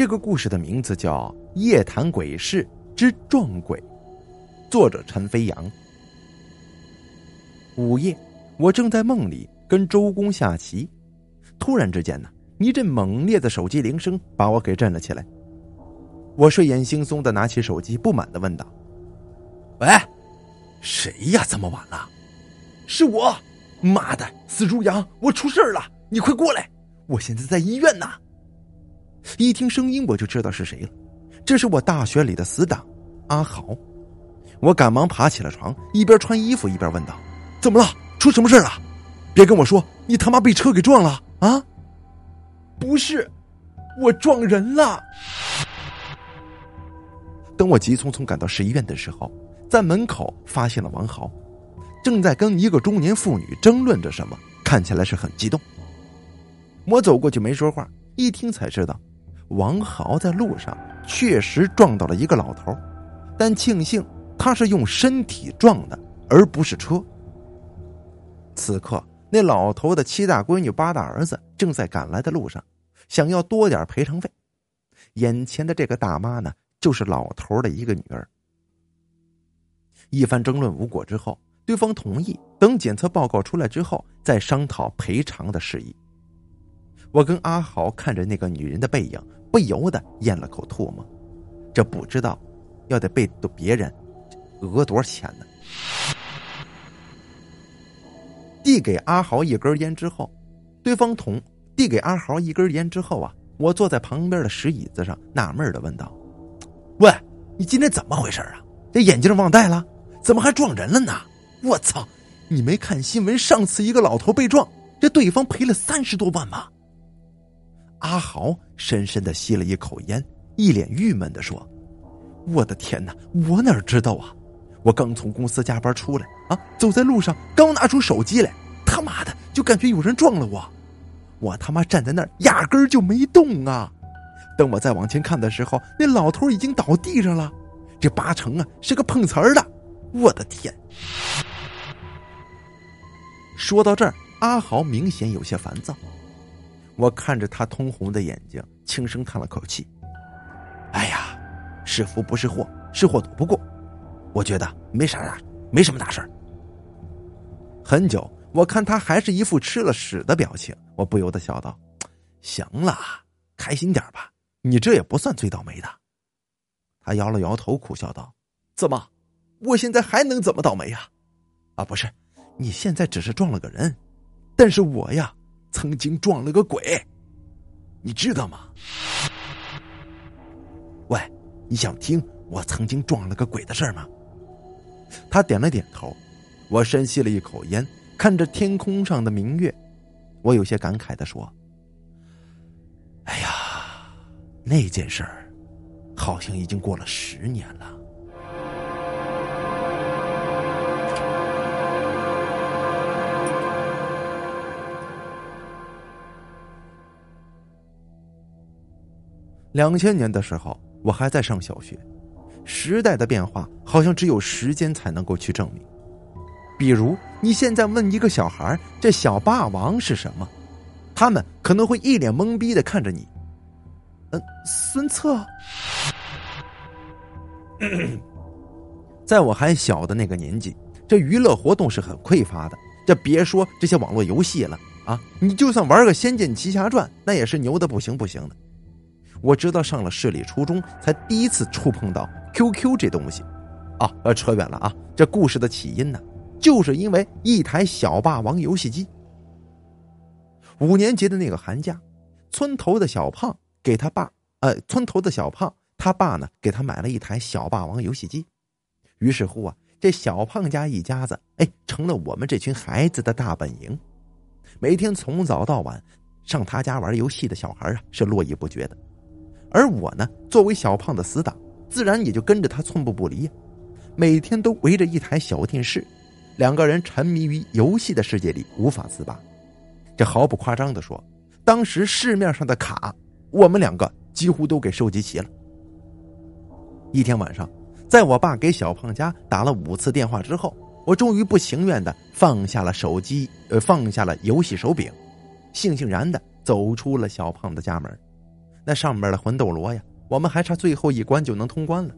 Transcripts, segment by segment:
这个故事的名字叫《夜谈鬼事之撞鬼》，作者陈飞扬。午夜，我正在梦里跟周公下棋，突然之间呢，一阵猛烈的手机铃声把我给震了起来。我睡眼惺忪的拿起手机，不满的问道：“喂，谁呀？这么晚了？是我！妈的，死猪羊，我出事了！你快过来，我现在在医院呢。”一听声音，我就知道是谁了。这是我大学里的死党阿豪。我赶忙爬起了床，一边穿衣服一边问道：“怎么了？出什么事了？别跟我说你他妈被车给撞了啊！”“不是，我撞人了。”等我急匆匆赶到市医院的时候，在门口发现了王豪，正在跟一个中年妇女争论着什么，看起来是很激动。我走过去没说话，一听才知道。王豪在路上确实撞到了一个老头，但庆幸他是用身体撞的，而不是车。此刻，那老头的七大闺女、八大儿子正在赶来的路上，想要多点赔偿费。眼前的这个大妈呢，就是老头的一个女儿。一番争论无果之后，对方同意等检测报告出来之后再商讨赔偿的事宜。我跟阿豪看着那个女人的背影。不由得咽了口唾沫，这不知道要得被别人讹多少钱呢？递给阿豪一根烟之后，对方同递给阿豪一根烟之后啊，我坐在旁边的石椅子上，纳闷的问道：“喂，你今天怎么回事啊？这眼镜忘戴了？怎么还撞人了呢？我操！你没看新闻？上次一个老头被撞，这对方赔了三十多万吗？”阿豪深深的吸了一口烟，一脸郁闷的说：“我的天哪，我哪知道啊！我刚从公司加班出来啊，走在路上刚拿出手机来，他妈的就感觉有人撞了我，我他妈站在那儿压根儿就没动啊！等我再往前看的时候，那老头已经倒地上了，这八成啊是个碰瓷儿的！我的天！”说到这儿，阿豪明显有些烦躁。我看着他通红的眼睛，轻声叹了口气：“哎呀，是福不是祸，是祸躲不过。我觉得没啥大，没什么大事儿很久，我看他还是一副吃了屎的表情，我不由得笑道：“行了，开心点吧，你这也不算最倒霉的。”他摇了摇头，苦笑道：“怎么？我现在还能怎么倒霉呀？啊，不是，你现在只是撞了个人，但是我呀。”曾经撞了个鬼，你知道吗？喂，你想听我曾经撞了个鬼的事吗？他点了点头。我深吸了一口烟，看着天空上的明月，我有些感慨的说：“哎呀，那件事儿，好像已经过了十年了。”两千年的时候，我还在上小学。时代的变化好像只有时间才能够去证明。比如，你现在问一个小孩这小霸王是什么，他们可能会一脸懵逼的看着你。嗯，孙策。在我还小的那个年纪，这娱乐活动是很匮乏的。这别说这些网络游戏了啊，你就算玩个《仙剑奇侠传》，那也是牛的不行不行的。我直到上了市里初中，才第一次触碰到 QQ 这东西，啊，呃，扯远了啊。这故事的起因呢，就是因为一台小霸王游戏机。五年级的那个寒假，村头的小胖给他爸，呃，村头的小胖他爸呢，给他买了一台小霸王游戏机。于是乎啊，这小胖家一家子，哎，成了我们这群孩子的大本营。每天从早到晚，上他家玩游戏的小孩啊，是络绎不绝的。而我呢，作为小胖的死党，自然也就跟着他寸步不离。每天都围着一台小电视，两个人沉迷于游戏的世界里无法自拔。这毫不夸张的说，当时市面上的卡，我们两个几乎都给收集齐了。一天晚上，在我爸给小胖家打了五次电话之后，我终于不情愿的放下了手机，呃，放下了游戏手柄，悻悻然的走出了小胖的家门。那上面的魂斗罗呀，我们还差最后一关就能通关了。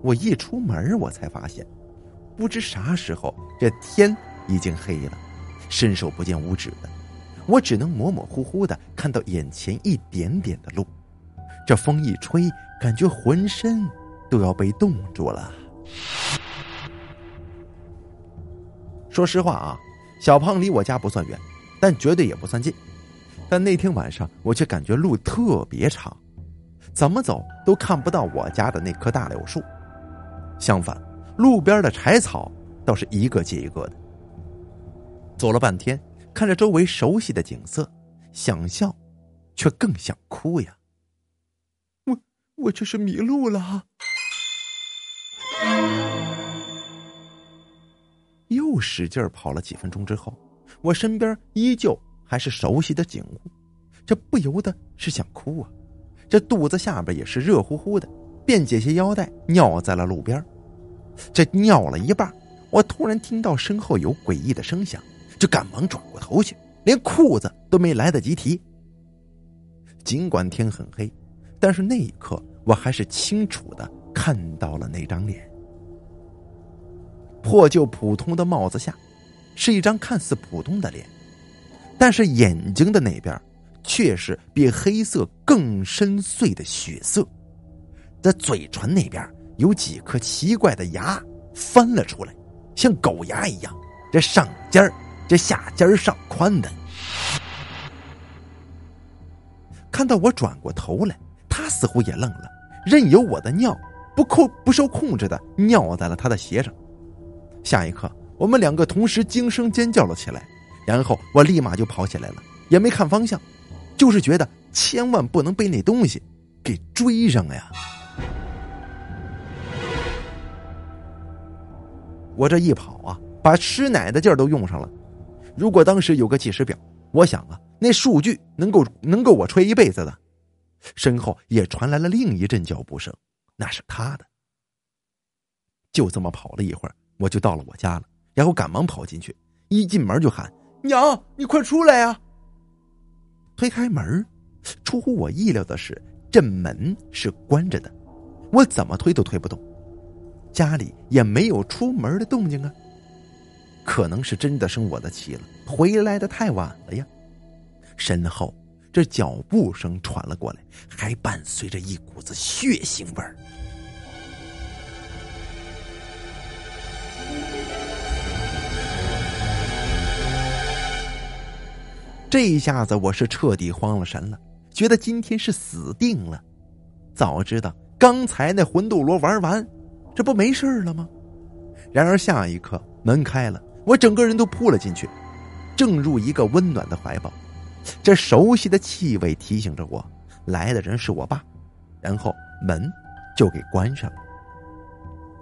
我一出门，我才发现，不知啥时候这天已经黑了，伸手不见五指的，我只能模模糊糊的看到眼前一点点的路。这风一吹，感觉浑身都要被冻住了。说实话啊，小胖离我家不算远，但绝对也不算近。但那天晚上，我却感觉路特别长，怎么走都看不到我家的那棵大柳树。相反，路边的柴草倒是一个接一个的。走了半天，看着周围熟悉的景色，想笑，却更想哭呀。我我这是迷路了。又使劲跑了几分钟之后，我身边依旧还是熟悉的景物，这不由得是想哭啊！这肚子下边也是热乎乎的，便解下腰带尿在了路边。这尿了一半，我突然听到身后有诡异的声响，就赶忙转过头去，连裤子都没来得及提。尽管天很黑，但是那一刻我还是清楚的看到了那张脸。破旧普通的帽子下，是一张看似普通的脸，但是眼睛的那边却是比黑色更深邃的血色。在嘴唇那边有几颗奇怪的牙翻了出来，像狗牙一样，这上尖儿，这下尖儿上宽的。看到我转过头来，他似乎也愣了，任由我的尿不控不受控制的尿在了他的鞋上。下一刻，我们两个同时惊声尖叫了起来，然后我立马就跑起来了，也没看方向，就是觉得千万不能被那东西给追上呀！我这一跑啊，把吃奶的劲儿都用上了。如果当时有个计时表，我想啊，那数据能够能够我吹一辈子的。身后也传来了另一阵脚步声，那是他的。就这么跑了一会儿。我就到了我家了，然后赶忙跑进去，一进门就喊：“娘，你快出来呀！”推开门，出乎我意料的是，这门是关着的，我怎么推都推不动，家里也没有出门的动静啊。可能是真的生我的气了，回来的太晚了呀。身后这脚步声传了过来，还伴随着一股子血腥味儿。这一下子我是彻底慌了神了，觉得今天是死定了。早知道刚才那魂斗罗玩完，这不没事了吗？然而下一刻门开了，我整个人都扑了进去，正入一个温暖的怀抱。这熟悉的气味提醒着我，来的人是我爸。然后门就给关上了。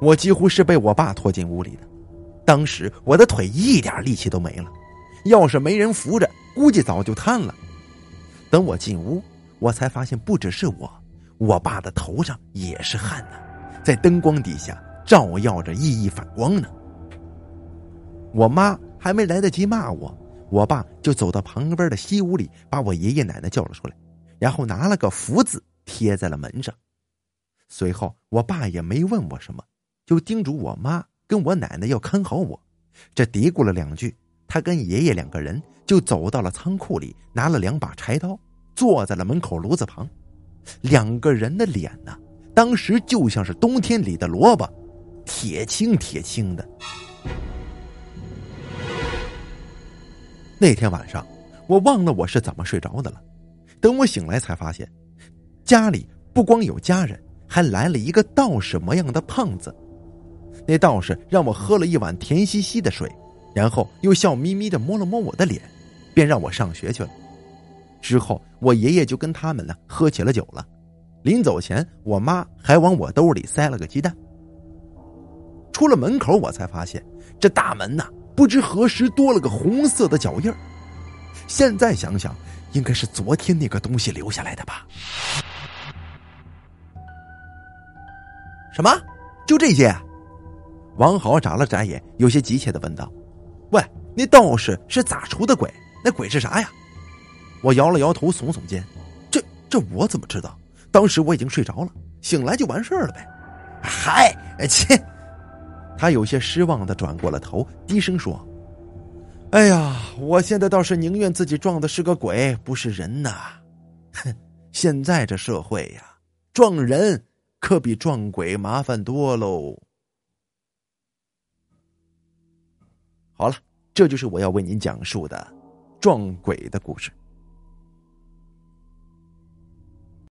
我几乎是被我爸拖进屋里的，当时我的腿一点力气都没了，要是没人扶着。估计早就瘫了。等我进屋，我才发现不只是我，我爸的头上也是汗呢，在灯光底下照耀着熠熠反光呢。我妈还没来得及骂我，我爸就走到旁边的西屋里，把我爷爷奶奶叫了出来，然后拿了个福字贴在了门上。随后，我爸也没问我什么，就叮嘱我妈跟我奶奶要看好我。这嘀咕了两句，他跟爷爷两个人。就走到了仓库里，拿了两把柴刀，坐在了门口炉子旁。两个人的脸呢，当时就像是冬天里的萝卜，铁青铁青的。那天晚上，我忘了我是怎么睡着的了。等我醒来，才发现家里不光有家人，还来了一个道士模样的胖子。那道士让我喝了一碗甜兮兮的水，然后又笑眯眯的摸了摸我的脸。便让我上学去了。之后，我爷爷就跟他们呢喝起了酒了。临走前，我妈还往我兜里塞了个鸡蛋。出了门口，我才发现这大门呐，不知何时多了个红色的脚印现在想想，应该是昨天那个东西留下来的吧？什么？就这些？王豪眨了眨眼，有些急切的问道：“喂，那道士是咋出的鬼？”那鬼是啥呀？我摇了摇头，耸耸肩，这这我怎么知道？当时我已经睡着了，醒来就完事儿了呗。嗨，切！他有些失望的转过了头，低声说：“哎呀，我现在倒是宁愿自己撞的是个鬼，不是人呐。哼，现在这社会呀，撞人可比撞鬼麻烦多喽。”好了，这就是我要为您讲述的撞鬼的故事。